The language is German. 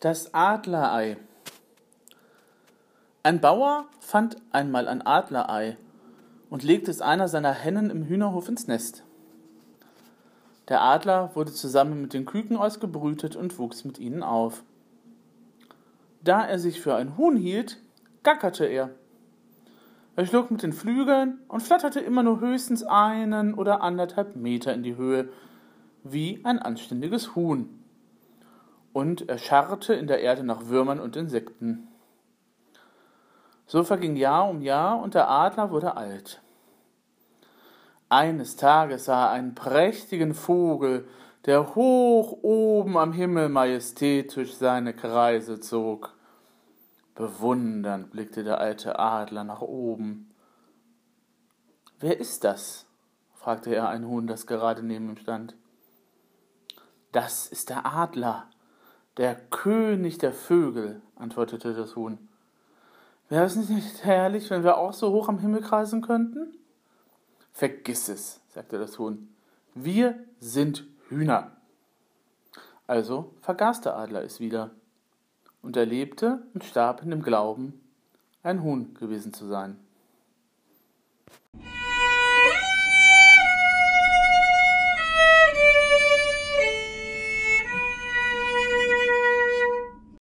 Das Adlerei. Ein Bauer fand einmal ein Adlerei und legte es einer seiner Hennen im Hühnerhof ins Nest. Der Adler wurde zusammen mit den Küken ausgebrütet und wuchs mit ihnen auf. Da er sich für ein Huhn hielt, gackerte er. Er schlug mit den Flügeln und flatterte immer nur höchstens einen oder anderthalb Meter in die Höhe, wie ein anständiges Huhn und er scharrte in der Erde nach Würmern und Insekten. So verging Jahr um Jahr und der Adler wurde alt. Eines Tages sah er einen prächtigen Vogel, der hoch oben am Himmel majestätisch seine Kreise zog. Bewundernd blickte der alte Adler nach oben. Wer ist das? fragte er ein Huhn, das gerade neben ihm stand. Das ist der Adler, der König der Vögel, antwortete das Huhn. Wäre es nicht herrlich, wenn wir auch so hoch am Himmel kreisen könnten? Vergiss es, sagte das Huhn. Wir sind Hühner. Also vergaß der Adler es wieder und er lebte und starb in dem Glauben, ein Huhn gewesen zu sein.